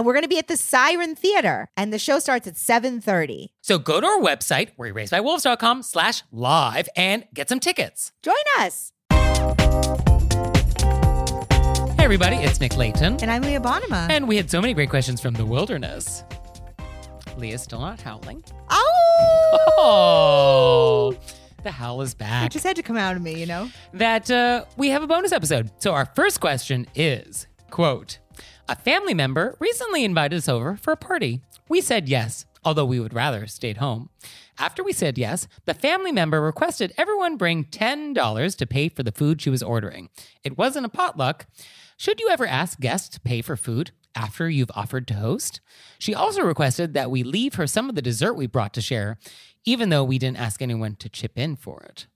And we're going to be at the Siren Theater, and the show starts at 7.30. So go to our website, wereraisedbywolves.com slash live and get some tickets. Join us. Hey everybody, it's Nick Leighton. And I'm Leah Bonnema. And we had so many great questions from the wilderness. Leah's still not howling. oh! Oh, the howl is It back. just had to come out of me, you know? That uh, we have a bonus episode. So our first question is, quote, a family member recently invited us over for a party. We said yes, although we would rather stayed home. After we said yes, the family member requested everyone bring $10 to pay for the food she was ordering. It wasn't a potluck. Should you ever ask guests to pay for food after you've offered to host? She also requested that we leave her some of the dessert we brought to share, even though we didn't ask anyone to chip in for it.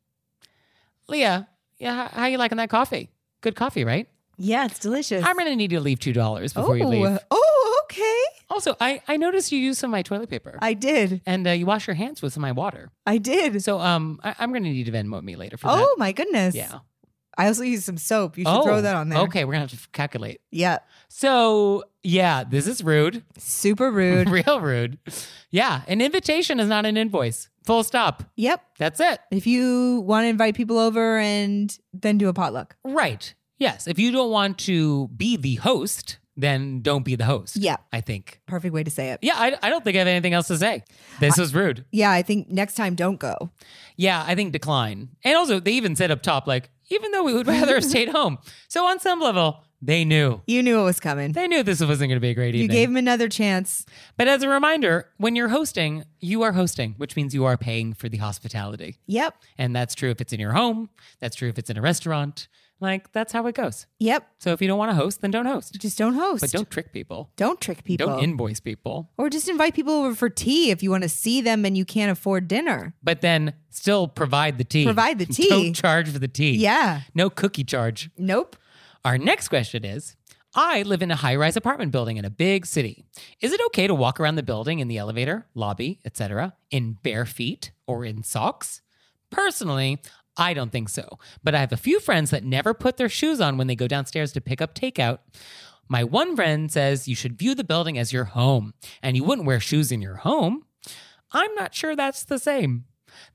Leah, yeah, how, you liking that coffee? Good coffee, right? Yeah, it's delicious. I'm gonna need you to leave two dollars before oh, you leave. oh, okay. Also, I I noticed you used some of my toilet paper, I did. and uh, you wash your hands with some of my water. I did. So um, I, I'm gonna need you to Venmo me later for that. Oh, my goodness. Yeah. I also use some soap. You should oh, throw that on there. Okay, we're gonna have to calculate. Yeah. So yeah, this is rude, Super rude. real rude. Yeah, an invitation is not an invoice. Full stop. yep. That's it. If you want to invite people over and then do a potluck. Right. Yes. If you don't want to be the host, then don't be the host. Yeah. I think. Perfect way to say it. Yeah, I, I don't think I have anything else to say. This is rude. Yeah, I think next time don't go. Yeah, I think decline. And also, they even said up top, like, even though we would rather have stayed home. So on some level, they knew. You knew it was coming. They knew this wasn't going to be a great evening. You gave him another chance. but as a reminder, when you're hosting, you are hosting, which means you are paying for the hospitality. Yep. And that's true if it's in your home. That's true if it's in a restaurant. Like, that's how it goes. Yep. So if you don't want to host, then don't host. Just don't host. But don't trick people. Don't trick people. Don't invoice people. or just invite people over for tea if you want to see them and you can't afford dinner. But then still provide the tea. Provide the tea. Don't charge for the tea. Yeah. No cookie charge. Nope. Our next question is I live in a high rise apartment building in a big city. Is it okay to walk around the building in the elevator, lobby, etc., in bare feet or in socks? Personally, I don't think so, but I have a few friends that never put their shoes on when they go downstairs to pick up takeout. My one friend says you should view the building as your home, and you wouldn't wear shoes in your home. I'm not sure that's the same.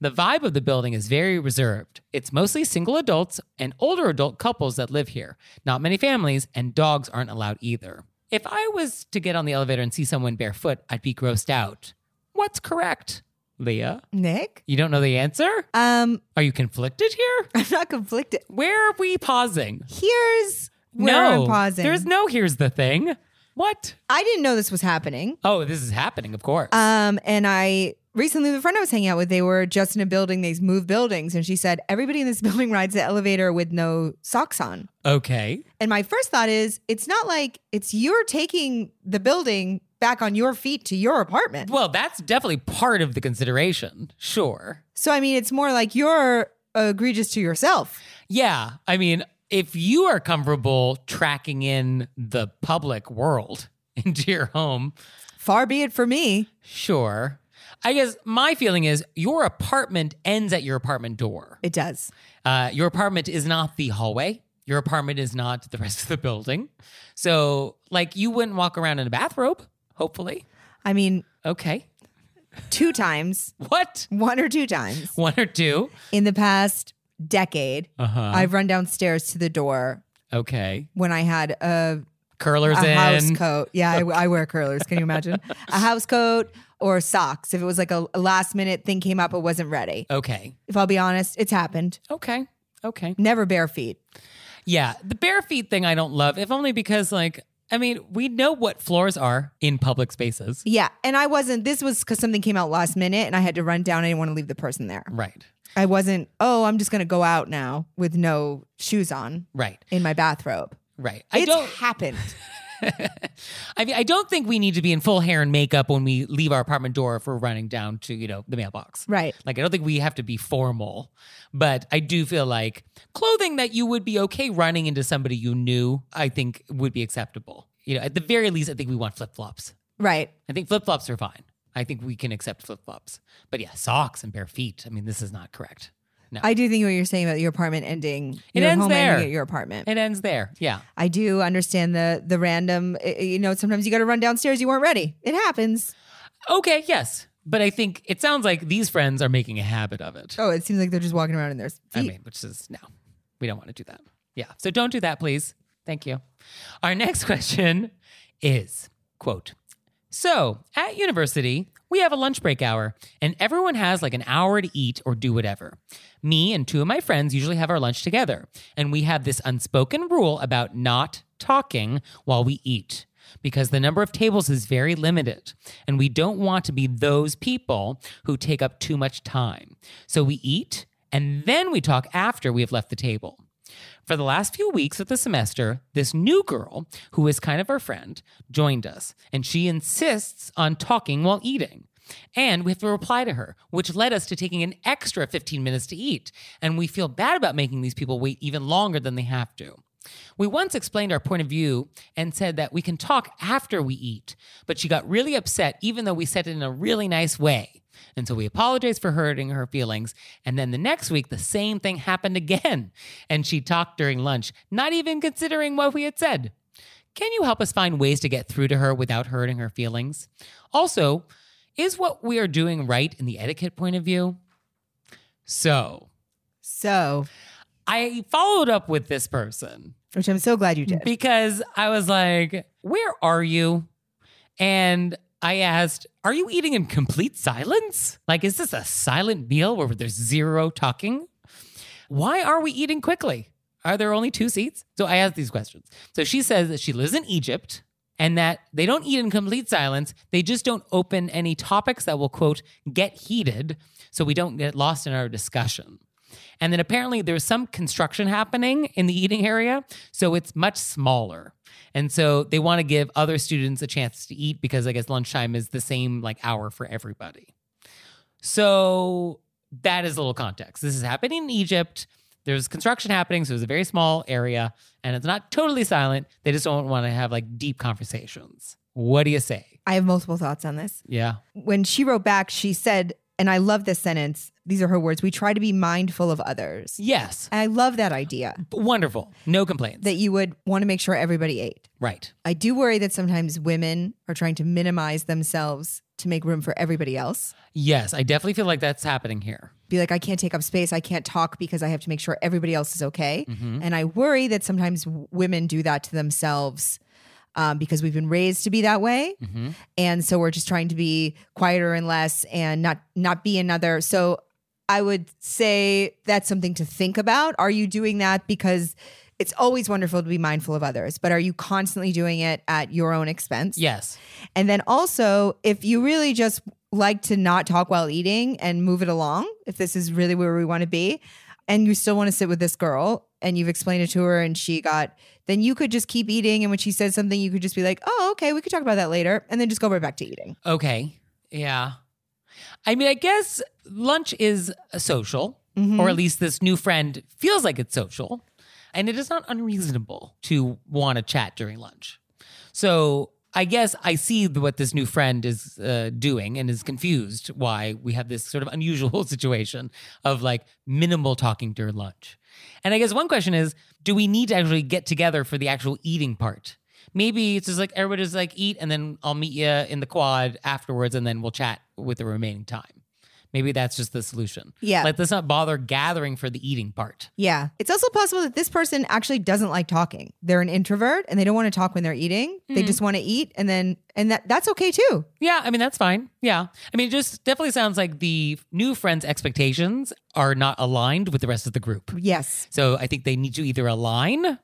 The vibe of the building is very reserved. It's mostly single adults and older adult couples that live here. Not many families, and dogs aren't allowed either. If I was to get on the elevator and see someone barefoot, I'd be grossed out. What's correct? Leah? Nick? You don't know the answer? Um, Are you conflicted here? I'm not conflicted. Where are we pausing? Here's where no. I'm pausing. There's no here's the thing. What? I didn't know this was happening. Oh, this is happening, of course. Um, and I recently the friend I was hanging out with, they were just in a building, they moved buildings, and she said everybody in this building rides the elevator with no socks on. okay. And my first thought is, it's not like it's you're taking the building back on your feet to your apartment. Well, that's definitely part of the consideration. Sure. So I mean, it's more like you're egregious to yourself. Yeah. I mean, if you are comfortable tracking in the public world into your home, Far be it for me. sure. I guess my feeling is your apartment ends at your apartment door. It does. Uh, your apartment is not the hallway. Your apartment is not the rest of the building. So, like, you wouldn't walk around in a bathrobe, hopefully. I mean, Okay. two times, What? one or two times One or two? in the past decade. Uh huh. I've run downstairs to the door Okay. when I had a, Curlers a in. house coat. Yeah, I, I wear curlers. Can you imagine? a house coat or socks. If it was like a, a last minute thing came up, it wasn't ready. Okay. If I'll be honest, it's happened. Okay. Okay. Never bare feet. Yeah. The bare feet thing I don't love, if only because, like, I mean, we know what floors are in public spaces. Yeah. And I wasn't, this was because something came out last minute and I had to run down. I didn't want to leave the person there. Right. I wasn't, oh, I'm just going to go out now with no shoes on Right. in my bathrobe. Right. I It's happened. I mean, I don't think we need to be in full hair and makeup when we leave our apartment door if we're running down to, you know, the mailbox. Right. Like, I don't think we have to be formal, but I do feel like clothing that you would be okay running into somebody you knew, I think would be acceptable. You know, at the very least, I think we want flip flops. Right. I think flip flops are fine. I think we can accept flip flops. But yeah, socks and bare feet. I mean, this is not correct. No. I do think what you're saying about your apartment ending, It your ends home there. ending at your apartment. it ends there. Yeah. I do understand the the random. uh, You know, sometimes you got to run downstairs. You weren't ready. It happens. Okay, yes. But I think it sounds like these friends are making a habit of it. Oh, it seems like they're just walking around in their feet. I mean, which is no, we don't want to do that. Yeah. So don't do that, please. Thank you. Our next question is quote, so at university, we have a lunch break hour and everyone has like an hour to eat or do whatever. Me and two of my friends usually have our lunch together, and we have this unspoken rule about not talking while we eat because the number of tables is very limited and we don't want to be those people who take up too much time. So we eat and then we talk after we have left the table. For the last few weeks of the semester, this new girl, who is kind of our friend, joined us, and she insists on talking while eating. And we have to reply to her, which led us to taking an extra 15 minutes to eat. And we feel bad about making these people wait even longer than they have to. We once explained our point of view and said that we can talk after we eat, but she got really upset, even though we said it in a really nice way. And so we apologized for hurting her feelings. And then the next week, the same thing happened again. And she talked during lunch, not even considering what we had said. Can you help us find ways to get through to her without hurting her feelings? Also, is what we are doing right in the etiquette point of view? So, So, I followed up with this person which I'm so glad you did. because I was like, Where are you? And I asked, Are you eating in complete silence? Like, is this a silent meal where there's zero talking? Why are we eating quickly? Are there only two seats? So I asked these questions. So she says that she lives in Egypt and that they don't eat in complete silence. They just don't open any topics that will, quote, get heated so we don't get lost in our discussion. And then apparently there's some construction happening in the eating area, so it's much smaller. And so they want to give other students a chance to eat because I guess lunchtime is the same like hour for everybody. So that is a little context. This is happening in Egypt. There's construction happening, so it's a very small area, and it's not totally silent. They just don't want to have like deep conversations. What do you say? I have multiple thoughts on this. Yeah. When she wrote back, she said, and I love this sentence. These are her words. We try to be mindful of others. Yes. I love that idea Wonderful. No complaints. that you would want to make sure everybody ate. right. I do worry that sometimes women are trying to minimize themselves to make room for everybody else. Yes, I definitely feel like that's happening here. Be like, I can't take up space. I can't talk because I have to make sure everybody else is okay. Mm-hmm. And I worry that sometimes w- women do that to themselves um, because we've been raised to be that way. Mm-hmm. And so we're just trying to be quieter and less and not not be another. So I would say that's something to think about. Are you doing that because it's always wonderful to be mindful of others, but are you constantly doing it at your own expense? Yes. And then also, if you really just like to not talk while eating and move it along, if this is really where we want to be, and you still want to sit with this girl and you've explained it to her and she got, then you could just keep eating. And when she says something, you could just be like, oh, okay, we could talk about that later. And then just go right back to eating. Okay. Yeah. I mean, I guess lunch is a social, Mhm. or at least this new friend feels like it's social. And it is not unreasonable to want to chat during lunch. So I guess I see what this new friend is uh, doing and is confused why we have this sort of unusual situation of like minimal talking during lunch. And I guess one question is do we need to actually get together for the actual eating part? maybe it's just like everybody just like eat and then I'll meet you in the quad afterwards and then we'll chat with the remaining time. Maybe that's just the solution. Yeah. Like let's not bother gathering for the eating part. Yeah. It's also possible that this person actually doesn't like talking. They're an introvert and they don't want to talk when they're eating. They mm-hmm. just want to eat and then and that that's okay too. Yeah, I mean that's fine. Yeah. I mean it just definitely sounds like the new friends' expectations are not aligned with the rest of the group. Yes. So I think they need to either align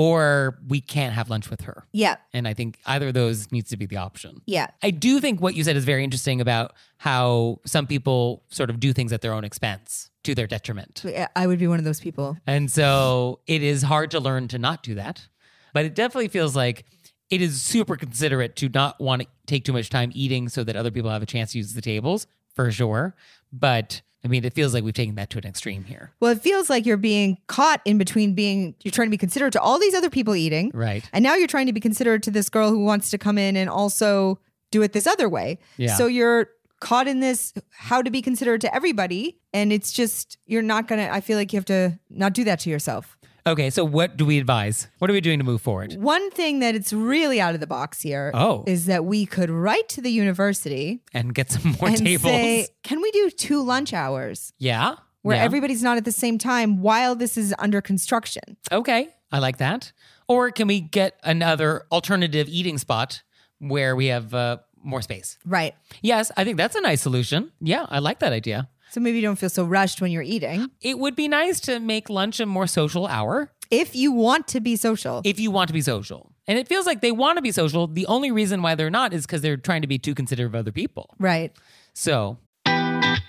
or we can't have lunch with her. Yeah. And I think either of those needs to be the option. Yeah. I do think what you said is very interesting about how some people sort of do things at their own expense to their detriment. I would be one of those people. And so it is hard to learn to not do that. But it definitely feels like it is super considerate to not want to take too much time eating so that other people have a chance to use the tables, for sure. But I mean, it feels like we've taken that to an extreme here. Well, it feels like you're being caught in between being you're trying to be considerate to all these other people eating. Right. And now you're trying to be considerate to this girl who wants to come in and also do it this other way. Yeah. So you're caught in this how to be considerate to everybody and it's just you're not going to I feel like you have to not do that to yourself. Okay, so what do we advise? What are we doing to move forward? One thing that it's really out of the box here is Oh. is that we could write to the university And get some more and tables. say, "Can we do two lunch hours yeah. where yeah. everybody's not at the same time while this is under construction?" Okay, I like that. Or can we get another alternative eating spot where we have uh, more space? Right. Yes, I think that's a nice solution. Yeah, I like that idea. So maybe you don't feel so rushed when you're eating. It would be nice to make lunch a more social hour If you want to be social. if you want to be social. And it feels like they want to be social. The only reason why they're not is because they're trying to be too considerate of other people. right. So. And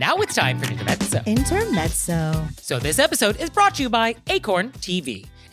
now it's time for Intermezzo. Intermezzo. So, this episode is brought to you by Acorn TV.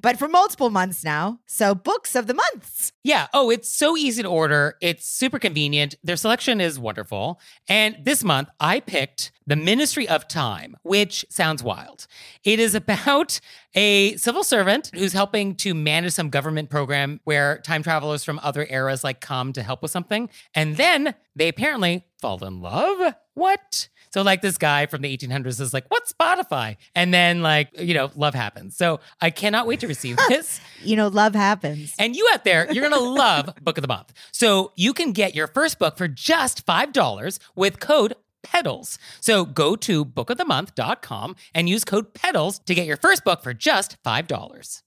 but for multiple months now. So, books of the months. Yeah. Oh, it's so easy to order. It's super convenient. Their selection is wonderful. And this month, I picked The Ministry of Time, which sounds wild. It is about a civil servant who's helping to manage some government program where time travelers from other eras like come to help with something. And then they apparently fall in love. What? So like this guy from the 1800s is like, "What's Spotify?" And then like, you know, love happens. So I cannot wait to receive this. You know, love happens. And you out there, you're going to love Book of the Month. So you can get your first book for just $5 with code PEDALS. So go to bookofthemonth.com and use code PEDALS to get your first book for just $5.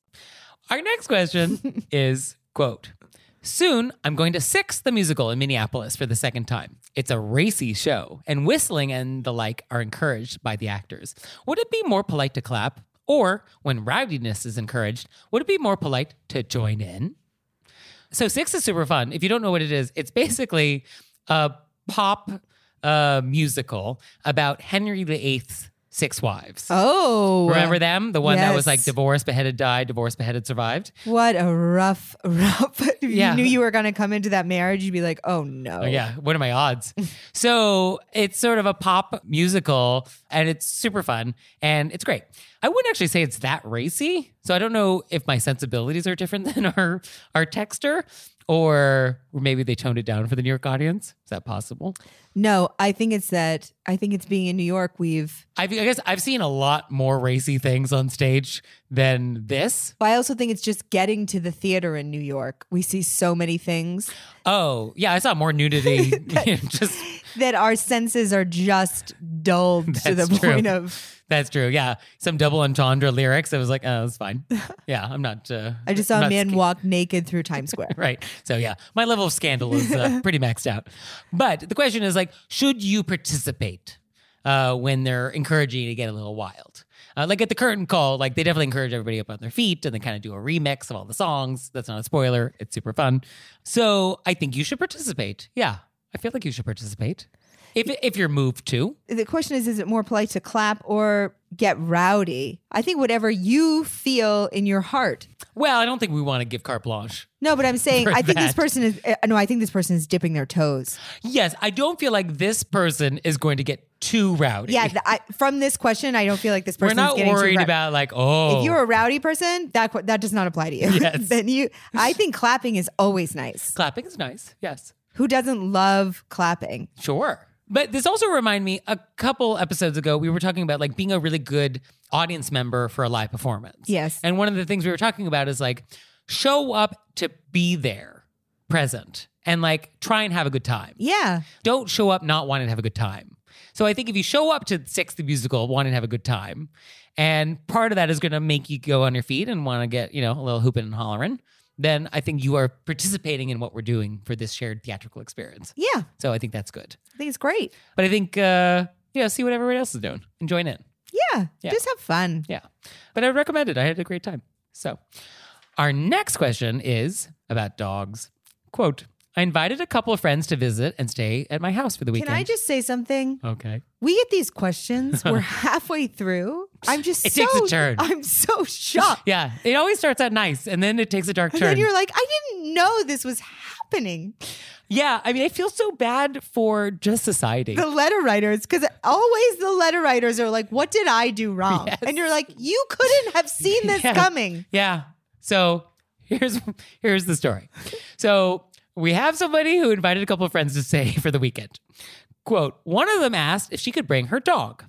Our next question is quote, Soon, I'm going to Six the Musical in Minneapolis for the second time. It's a racy show, and whistling and the like are encouraged by the actors. Would it be more polite to clap? Or, when rowdiness is encouraged, would it be more polite to join in? So, Six is super fun. If you don't know what it is, it's basically a pop uh, musical about Henry VIII's six wives. Oh. Remember them? The one that was like divorced, beheaded, died, divorced, beheaded, survived. What a rough, rough. If Yeah. you knew you were going to come into that marriage, you'd be like, oh no. Oh, yeah. What are my odds? so it's sort of a pop musical and it's super fun and it's great. I wouldn't actually say it's that racy. So I don't know if my sensibilities are different than our, our texter Or maybe they toned it down for the New York audience. Is that possible? No, I think it's that. I think it's being in New York. We've. I, I guess I've seen a lot more racy things on stage than this. I also think it's just getting to the theater in New York. We see so many things Oh, yeah, I saw more nudity. just that our senses are just dulled to the true. point of. That's true. Yeah, some double entendre lyrics. I was like, oh, that's fine. Yeah, I'm not. Uh, I just saw I'm a man sca- walk naked through Times Square. Right. So yeah, my level of scandal is uh, pretty maxed out. But the question is like, should you participate uh, when they're encouraging you to get a little wild? Uh, like at the curtain call, like they definitely encourage everybody up on their feet and they kind of do a remix of all the songs. That's not a spoiler. It's super fun. So I think you should participate. Yeah, I feel like you should participate if if you're moved to. The question is: Is it more polite to clap or get rowdy? I think whatever you feel in your heart. Well, I don't think we want to give carte blanche. No, but I'm saying I think this person is. Uh, no, I think this person is dipping their toes. Yes, I don't feel like this person is going to get too rowdy. Yeah, th- I, from this question, I don't feel like this person. we're not getting too worried about like oh If you're a rowdy person, that qu- that does not apply to you. Yes. then you, I think clapping is always nice. clapping is nice. Yes. Who doesn't love clapping? Sure. But this also remind me a couple episodes ago we were talking about like being a really good audience member for a live performance. Yes. And one of the things we were talking about is like show up to be there, present, and like try and have a good time. Yeah, Don't show up not wanting to have a good time. So I think if you show up to Six the Musical wanting to have a good time, and part of that is going to make you go on your feet and want to get, you know, a little hooping and hollering, then I think you are participating in what we're doing for this shared theatrical experience. yeah, So I think that's good. I think it's great. But I think, uh, yeah, see what everybody else is doing and join in. Yeah, Yeah. just have fun. Yeah. But I would recommend it. I had a great time. So our next question is about dogs. Quote, I invited a couple of friends to visit and stay at my house for the weekend. Can I just say something? Okay. We get these questions. We're halfway through. I'm just It so. takes a turn. I'm so shocked. Yeah. It always starts out nice and then it takes a dark And turn. then you're like, I didn't know this was happening. yeah. I mean, I feel so bad for just society. The letter writers, because always the letter writers are like, What did I do wrong? Yes. And you're like, You couldn't have seen this Yeah. coming. Yeah. So here's here's the story. So we have somebody who invited a couple of friends to stay for the weekend. Quote, one of them asked if she could bring her dog.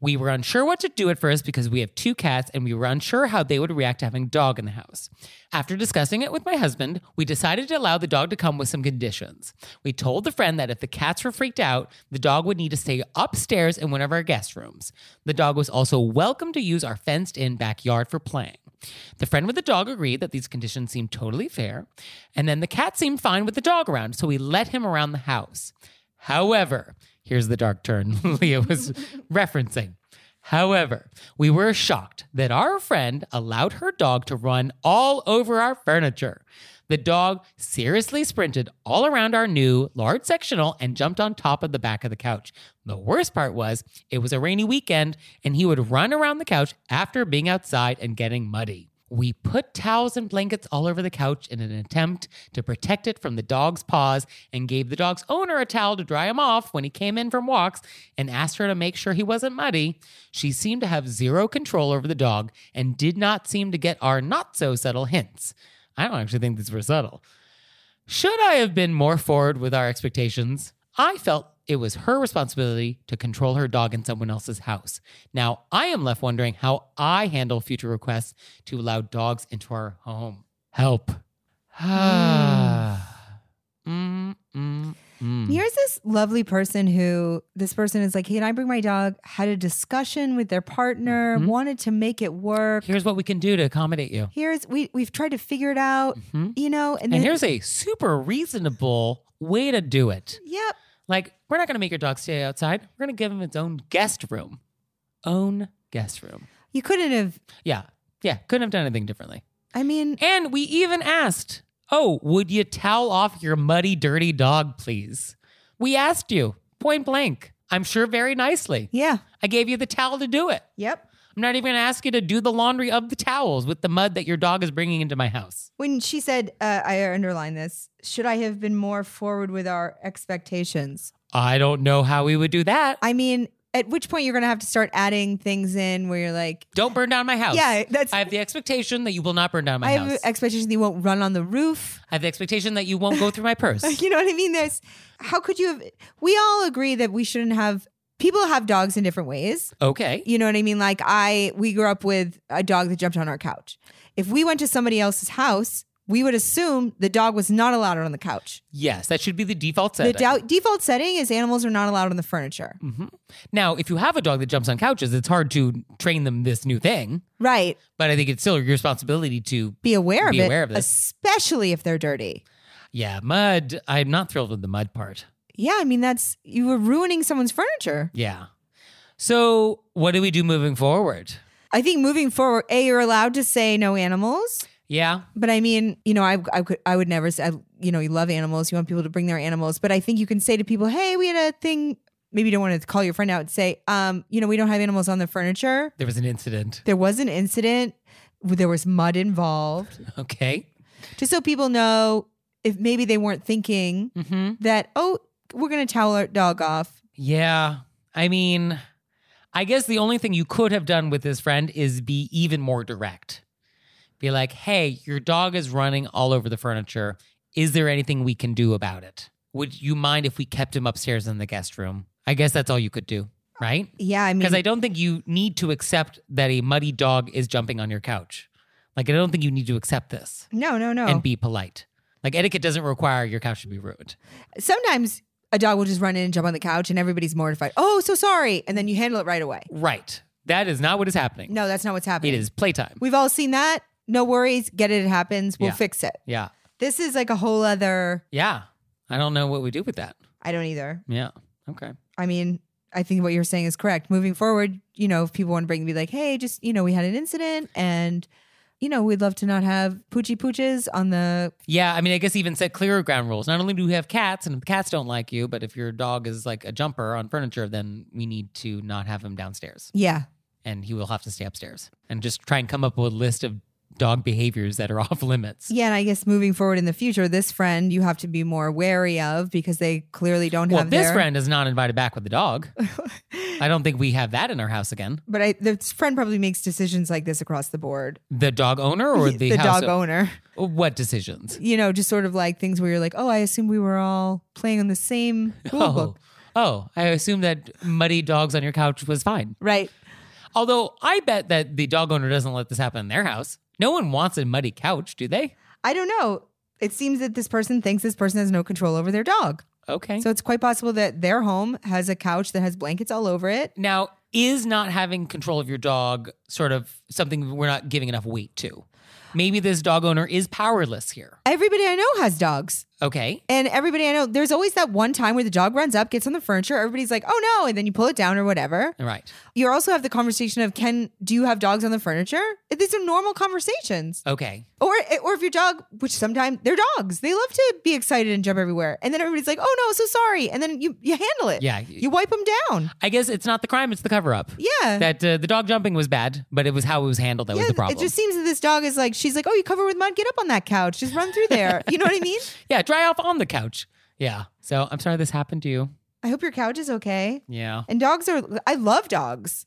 We were unsure what to do at first because we have two cats and we were unsure how they would react to having a dog in the house. After discussing it with my husband, we decided to allow the dog to come with some conditions. We told the friend that if the cats were freaked out, the dog would need to stay upstairs in one of our guest rooms. The dog was also welcome to use our fenced in backyard for playing. The friend with the dog agreed that these conditions seemed totally fair, and then the cat seemed fine with the dog around, so we let him around the house. However, here's the dark turn Leah was referencing. However, we were shocked that our friend allowed her dog to run all over our furniture. The dog seriously sprinted all around our new large sectional and jumped on top of the back of the couch. The worst part was it was a rainy weekend and he would run around the couch after being outside and getting muddy. We put towels and blankets all over the couch in an attempt to protect it from the dog's paws and gave the dog's owner a towel to dry him off when he came in from walks and asked her to make sure he wasn't muddy. She seemed to have zero control over the dog and did not seem to get our not so subtle hints. I don't actually think these were subtle. Should I have been more forward with our expectations? I felt it was her responsibility to control her dog in someone else's house. Now, I am left wondering how I handle future requests to allow dogs into our home. Help. mm, mm, mm. Here's this lovely person who this person is like, Hey, can I bring my dog? Had a discussion with their partner, Mm-hmm. wanted to make it work. Here's what we can do to accommodate you. Here's we we've tried to figure it out, Mhm. you know, and, And then here's a super reasonable way to do it. Yep. Like, we're not going to make your dog stay outside. We're going to give him its own guest room. Own guest room. You couldn't have Yeah. Yeah. Couldn't have done anything differently. I mean, And we even asked, Oh, would you towel off your muddy, dirty dog, please? We asked you point blank. I'm sure very nicely. yeah. I gave you the towel to do it. Yep. I'm not even going to ask you to do the laundry of the towels with the mud that your dog is bringing into my house. When she said, uh, I underline this, should I have been more forward with our expectations? I don't know how we would do that. I mean, at which point you're going to have to start adding things in where you're like, Don't burn down my house. Yeah, that's- I have the expectation that you will not burn down my I house. I have expectation that you won't run on the roof. I have the expectation that you won't go through my purse. You know what I mean? There's how could you have? We all agree that we shouldn't have. People have dogs in different ways. Okay. You know what I mean? Like I, we grew up with a dog that jumped on our couch. If we went to somebody else's house, we would assume the dog was not allowed on the couch. Yes, that should be the default The setting. dou- default setting is animals are not allowed on the furniture. Mm-hmm. now, if you have a dog that jumps on couches, it's hard to train them this new thing. Right. But I think it's still your responsibility to, Be aware Be of it, aware of this. especially if they're dirty. yeah, mud. I'm not thrilled with the mud part. Yeah, I mean that's you were ruining someone's furniture. Yeah. So, what do we do moving forward? I think moving forward, a you're allowed to say no animals. Yeah. But I mean, you know, I I could I would never say, I, you know, you love animals, you want people to bring their animals, but I think you can say to people, "Hey, we had a thing." Maybe you don't want to call your friend out and say, um, you know, we don't have animals on the furniture. There was an incident. There was an incident. There was mud involved. Okay. Just so people know, if maybe they weren't thinking Mm-hmm. that, oh, we're gonna towel our dog off. Yeah. I mean, I guess the only thing you could have done with this friend is be even more direct. Be like, hey, your dog is running all over the furniture. Is there anything we can do about it? Would you mind if we kept him upstairs in the guest room? I guess that's all you could do, right? Yeah, I mean, Because I don't think you need to accept that a muddy dog is jumping on your couch. Like, I don't think you need to accept this no, no, no. and be polite. Like, etiquette doesn't require your couch to be ruined. Sometimes a dog will just run in and jump on the couch, and everybody's mortified. Oh, so sorry, and then you handle it right away. Right. That is not what is happening. No, that's not what's happening. It is playtime. We've all seen that. No worries. Get it. It happens. We'll Yeah. fix it. Yeah. This is like a whole other. Yeah. I don't know what we do with that. I don't either. Yeah. Okay. I mean, I think what you're saying is correct. Moving forward, you know, if people want to bring, be like, hey, just, you know, we had an incident and, you know, we'd love to not have poochie pooches on the. Yeah. I mean, I guess even set clearer ground rules. Not only do we have cats and cats don't like you, but if your dog is like a jumper on furniture, then we need to not have him downstairs Yeah. and he will have to stay upstairs and just try and come up with a list of dog behaviors that are off limits. Yeah. And I guess moving forward in the future, this friend you have to be more wary of because they clearly don't Well, have Well, this their, friend is not invited back with the dog. I don't think we have that in our house again. But I, this friend probably makes decisions like this across the board. The dog owner or the, the dog owner. What decisions? You know, just sort of like things where you're like, oh, I assume we were all playing on the same rule Oh, book. oh, I assume that muddy dogs on your couch was fine. Right. Although I bet that the dog owner doesn't let this happen in their house. No one wants a muddy couch, do they? I don't know. It seems that this person thinks this person has no control over their dog. Okay. So it's quite possible that their home has a couch that has blankets all over it. now, is not having control of your dog sort of something we're not giving enough weight to? Maybe this dog owner is powerless here. Everybody I know has dogs. Okay. And everybody I know, there's always that one time where the dog runs up, gets on the furniture, everybody's like, oh no, and then you pull it down or whatever. Right. You also have the conversation of, can, do you have dogs on the furniture? These are normal conversations. Okay. Or, or if your dog, which sometimes they're dogs, they love to be excited and jump everywhere. And then everybody's like, oh no, so sorry. And then you, you handle it. Yeah. You wipe them down. I guess it's not the crime, it's the cover up. Yeah. That uh, the dog jumping was bad, but it was how it was handled that was the problem. It just seems that this dog is like, she's like, oh, you cover with mud, get up on that couch, just run through there. you know what I mean? yeah, dry off on the couch. Yeah. So I'm sorry this happened to you. I hope your couch is okay. Yeah. And dogs are, I love dogs.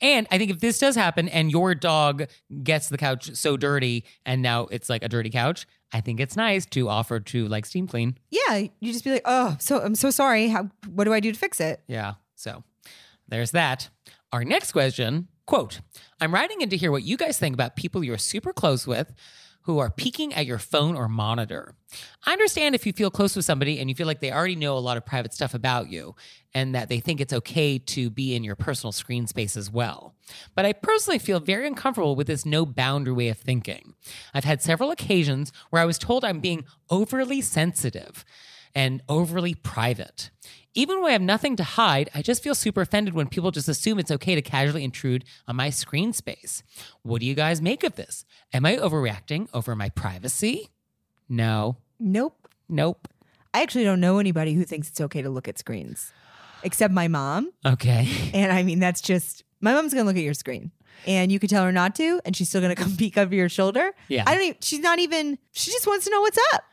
And I think if this does happen and your dog gets the couch so dirty and now it's like a dirty couch, I think it's nice to offer to like steam clean. Yeah, you just be like, oh, so I'm so sorry. How? What do I do to fix it? Yeah. So there's that. Our next question quote, I'm writing in to hear what you guys think about people you're super close with who are peeking at your phone or monitor. I understand if you feel close with somebody and you feel like they already know a lot of private stuff about you and that they think it's okay to be in your personal screen space as well. But I personally feel very uncomfortable with this no boundary way of thinking. I've had several occasions where I was told I'm being overly sensitive and overly private. Even when I have nothing to hide, I just feel super offended when people just assume it's okay to casually intrude on my screen space. What do you guys make of this? Am I overreacting over my privacy? No. Nope. Nope. I actually don't know anybody who thinks it's okay to look at screens, except my mom. Okay. And I mean, that's just my mom's gonna look at your screen, and you could tell her not to, and she's still gonna come peek over your shoulder. Yeah. I don't. Even, she's not even. She just wants to know what's up.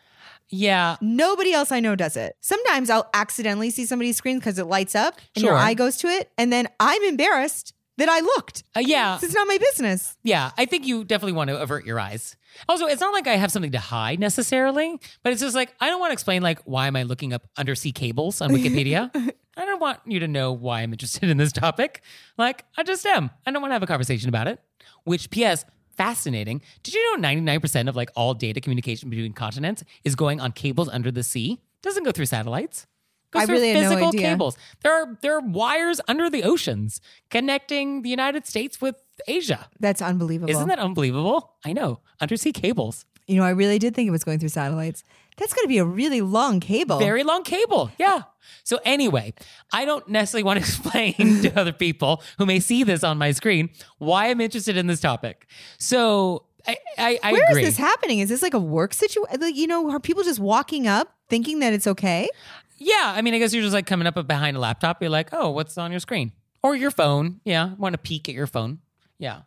Yeah. Nobody else I know does it. Sometimes I'll accidentally see somebody's screen because it lights up and your Sure. eye goes to it. And then I'm embarrassed that I looked. Uh, yeah. It's not my business. Yeah. I think you definitely want to avert your eyes. Also, it's not like I have something to hide necessarily, but it's just like I don't want to explain like why am I looking up undersea cables on Wikipedia. I don't want you to know why I'm interested in this topic. Like I just am. I don't want to have a conversation about it. Which, P.S. Fascinating. Did you know 99% of like all data communication between continents is going on cables under the sea? Doesn't go through satellites. Goes I through really no physical idea. cables. There are there are wires under the oceans connecting the United States with Asia. That's unbelievable. Isn't that unbelievable? I know. Undersea cables. you know, I really did think it was going through satellites. That's going to be a really long cable. Very long cable. Yeah. So anyway, I don't necessarily want to explain to other people who may see this on my screen why I'm interested in this topic. So I, I, I Where is agree. this happening? Is this like a work situation? Like, you know, are people just walking up thinking that it's okay? yeah. I mean, I guess you're just like coming up behind a laptop. You're like, oh, what's on your screen? Or your phone. Yeah. Want to peek at your phone. Yeah.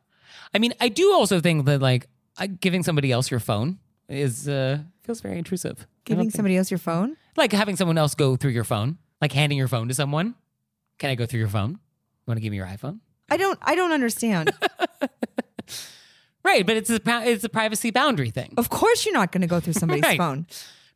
I mean, I do also think that like uh, giving somebody else your phone is uh, feels very intrusive. Giving somebody else your phone? like having someone else go through your phone, like handing your phone to someone. Can I go through your phone? You want to give me your iPhone? I don't. I don't understand. Right, but it's a it's a privacy boundary thing. of course, you're not going to go through somebody's Right. phone.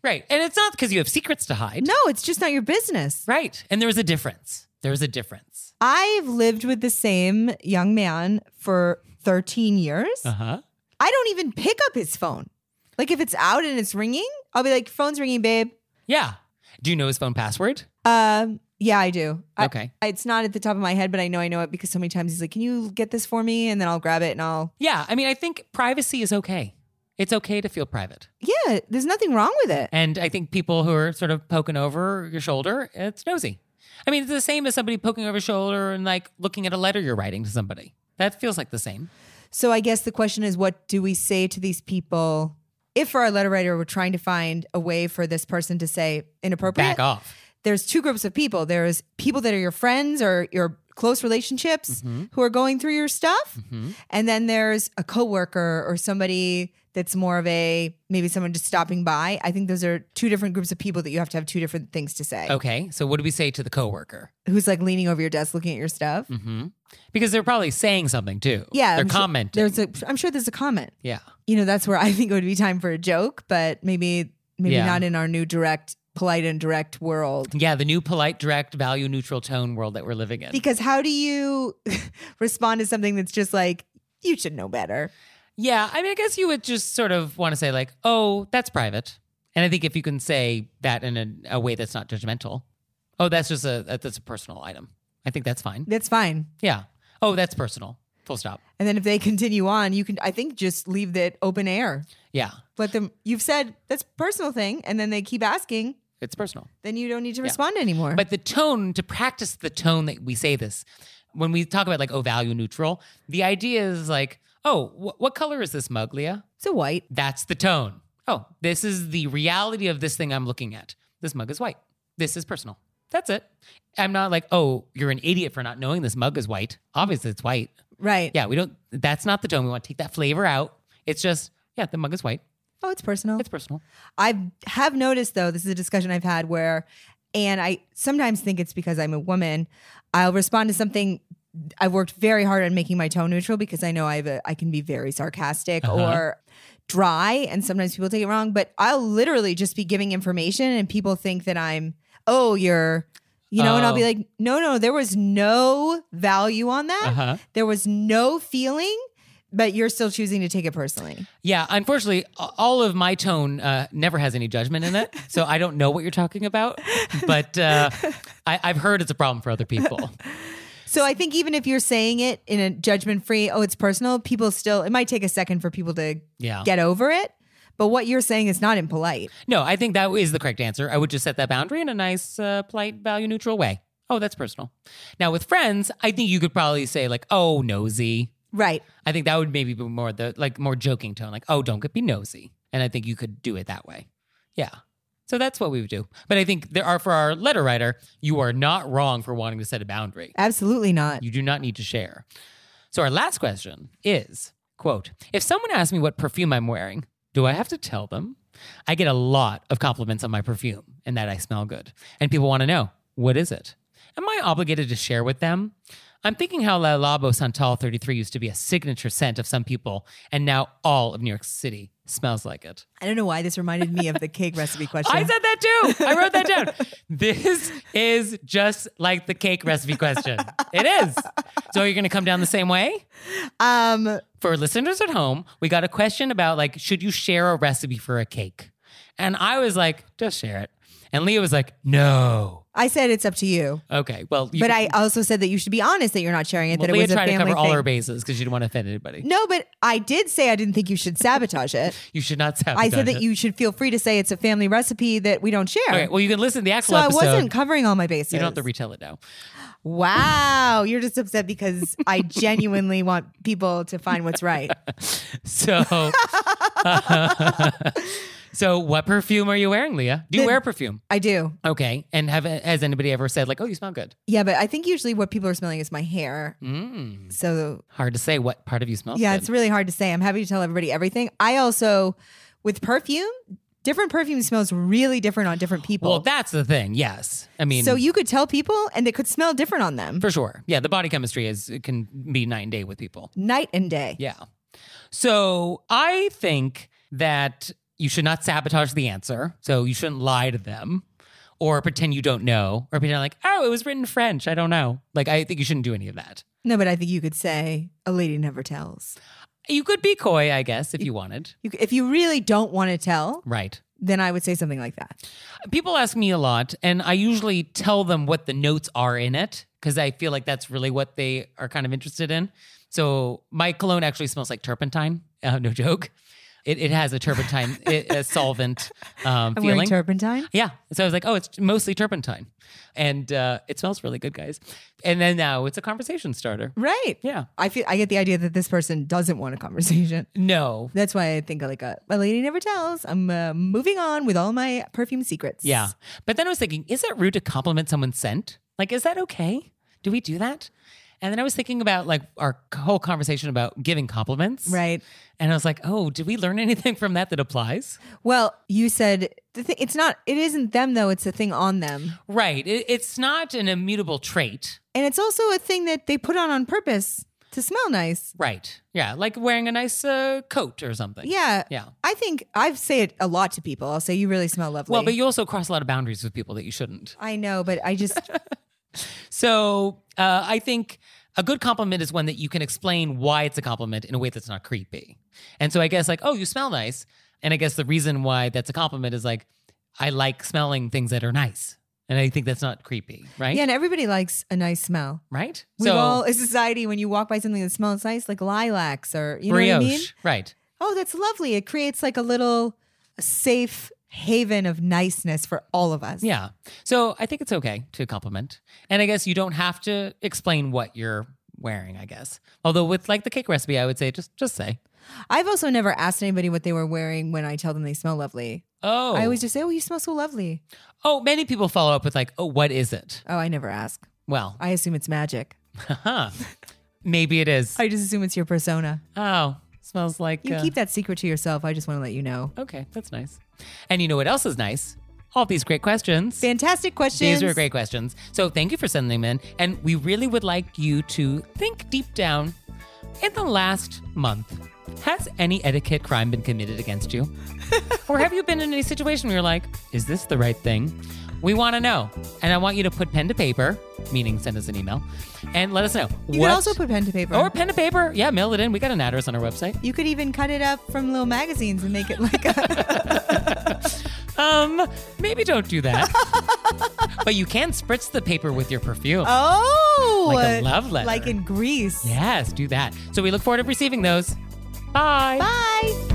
Right, and it's not because you have secrets to hide. No, it's just not your business. Right, and there's a difference. There's a difference. I've lived with the same young man for 13 years. Uh huh. I don't even pick up his phone. Like if it's out and it's ringing, I'll be like, "Phone's ringing, babe." Yeah. Do you know his phone password? Um, yeah, I do. I- Okay. it's not at the top of my head, but I know I know it because so many times he's like, "Can you get this for me?" And then I'll grab it and I'll. Yeah, I mean, I think privacy is okay. It's okay to feel private, Yeah, there's nothing wrong with it. and I think people who are sort of poking over your shoulder, it's nosy. I mean, it's the same as somebody poking over your shoulder and like looking at a letter you're writing to somebody. That feels like the same. So I guess the question is, what do we say to these people? If for our letter writer, we're trying to find a way for this person to say inappropriate, Back off. there's two groups of people. There's people that are your friends or your close relationships Mm-hmm. who are going through your stuff. And then there's a coworker or somebody that's more of a maybe someone just stopping by. I think those are two different groups of people that you have to have two different things to say. Okay, so what do we say to the coworker? Who's like leaning over your desk looking at your stuff. hmm Because they're probably saying something too. Yeah, they're I'm sure- commenting. There's a I'm sure there's a comment. yeah, You know, that's where I think it would be time for a joke, but maybe maybe Yeah. not in our new direct polite and direct world. yeah. The new polite, direct, value neutral tone world that we're living in. Because how do you respond to something that's just like you should know better? Yeah, I mean, I guess you would just sort of want to say like, "Oh, that's private," and I think if you can say that in a, a way that's not judgmental, oh, that's just a that's a personal item. I think that's fine. That's fine. Yeah. Oh, that's personal. Full stop. And then if they continue on, you can I think just leave that open air. Yeah, Let them you've said that's a personal thing and then they keep asking, it's personal. then you don't need to respond anymore. But the tone to practice the tone that we say this when we talk about like oh value neutral, the idea is like oh wh- what color is this mug, Leah? it's a white. That's the tone. Oh, this is the reality of this thing I'm looking at. This mug is white. This is personal. That's it. I'm not like, oh, you're an idiot for not knowing this mug is white. Obviously, it's white. Right. Yeah, we don't, that's not the tone. We want to take that flavor out. It's just, yeah, the mug is white. Oh, it's personal. It's personal. I have noticed though, this is a discussion I've had where, and I sometimes think it's because I'm a woman. I'll respond to something. I've worked very hard on making my tone neutral because I know I have a, I can be very sarcastic Uh-huh. or dry, and sometimes people take it wrong. But I'll literally just be giving information, and people think that I'm, oh, you're, you know, and I'll be Oh. like, no, no, there was no value on that. Uh huh. There was no feeling, but you're still choosing to take it personally. Yeah, unfortunately, all of my tone uh, never has any judgment in it. So I don't know what you're talking about. But uh, I, I've heard it's a problem for other people. So I think even if you're saying it in a judgment free, oh, it's personal, people still, it might take a second for people to Yeah. get over it. But what you're saying is not impolite. No, I think that is the correct answer. I would just set that boundary in a nice, uh, polite, value neutral way. Oh, that's personal. Now, with friends, I think you could probably say, like, oh, nosy. Right. I think that would maybe be more the, like, more joking tone, like, oh, don't get be nosy. And I think you could do it that way. Yeah. So that's what we would do. But I think there are, for our letter writer, you are not wrong for wanting to set a boundary. Absolutely not. You do not need to share. So our last question is, quote, if someone asks me what perfume I'm wearing, do I have to tell them? I get a lot of compliments on my perfume and that I smell good. And people want to know, what is it? Am I obligated to share with them? I'm thinking how Le Labo Santal 33 used to be a signature scent of some people, and now all of New York City smells like it. I don't know why this reminded me of the cake recipe question. I said that too. I wrote that down. This is just like the cake recipe question. It is. So you're going to come down the same way? um, For listeners at home, we got a question about like, should you share a recipe for a cake? And I was like, just share it. And Leah was like, no. I said it's up to you. Okay. Well, you But I also said that you should be honest that you're not sharing it. well, that it Leah was a tried to family cover all thing. her bases because you didn't want to offend anybody. No, but I did say I didn't think you should sabotage it. You should not sabotage I said that it. you should feel free to say it's a family recipe that we don't share. Okay. Well, you can listen to the actual episode. so I wasn't covering all my bases. you don't have to retell it now. wow, you're just upset because I genuinely want people to find what's right. So, uh, so what perfume are you wearing, Leah? Do you The- wear perfume? I do. Okay. And have has anybody ever said like, "Oh, you smell good"? Yeah, but I think usually what people are smelling is my hair. Mm. So Hard to say what part of you smells. yeah, good. it's really hard to say. I'm happy to tell everybody everything. I also, with perfume, different perfume smells really different on different people. well, that's the thing. Yes, I mean, so you could tell people and it could smell different on them for sure. Yeah, the body chemistry is it can be night and day with people. night and day. Yeah. So I think that you should not sabotage the answer. So you shouldn't lie to them. Or pretend you don't know, or pretend like, oh, it was written in French. I don't know. Like, I think you shouldn't do any of that. No, but I think you could say a lady never tells. You could be coy, I guess, if you wanted. You, if you really don't want to tell, Right. then I would say something like that. People ask me a lot, and I usually tell them what the notes are in it because I feel like that's really what they are kind of interested in. So my cologne actually smells like turpentine. Uh, no joke. It, it has a turpentine it, a solvent um, I'm feeling. turpentine. yeah. So I was like, oh, it's mostly turpentine. And uh, it smells really good, guys. And then now it's a conversation starter. Right. Yeah. I feel I get the idea that this person doesn't want a conversation. No. That's why I think like a, a lady never tells. I'm uh, moving on with all my perfume secrets. Yeah. But then I was thinking, is it rude to compliment someone's scent? Like, is that okay? Do we do that? And then I was thinking about like our whole conversation about giving compliments. Right. And I was like, oh, did we learn anything from that that applies? Well, you said the thing. It's not. It isn't them though. It's a thing on them, Right. It, it's not an immutable trait. and it's also a thing that they put on on purpose to smell nice. Right. Yeah. Like wearing a nice uh, coat or something. Yeah. Yeah. I think I've say it a lot to people. I'll say you really smell lovely. Well, but you also cross a lot of boundaries with people that you shouldn't. I know, but I just So uh, I think a good compliment is one that you can explain why it's a compliment in a way that's not creepy. And so I guess like, oh, you smell nice. And I guess the reason why that's a compliment is like, I like smelling things that are nice. And I think that's not creepy, right? yeah, and everybody likes a nice smell. Right? We've all as a society when you walk by something that smells nice, like lilacs or you know brioche. what I mean. Right. Oh, that's lovely. It creates like a little safe haven of niceness for all of us. Yeah. So I think it's okay to compliment. And I guess you don't have to explain what you're wearing, I guess. Although with like the cake recipe, I would say just just say. I've also never asked anybody what they were wearing when I tell them they smell lovely. Oh. I always just say, "Oh, you smell so lovely." Oh, many people follow up with like, oh, what is it? Oh, I never ask. Well, I assume it's magic. maybe it is. I just assume it's your persona. Oh, smells like. You uh, keep that secret to yourself. I just want to let you know. Okay, that's nice. And you know what else is nice? All these great questions. Fantastic questions. These are great questions. So thank you for sending them in. And we really would like you to think deep down in the last month, has any etiquette crime been committed against you? or have you been in any situation where you're like, is this the right thing? We want to know. And I want you to put pen to paper, meaning send us an email, and let us know. You can also put pen to paper. Or pen to paper. Yeah, mail it in. We got an address on our website. you could even cut it up from little magazines and make it like a. Um, maybe don't do that. but you can spritz the paper with your perfume. oh, Like a love letter. like in Greece. Yes, do that. So we look forward to receiving those. Bye. Bye.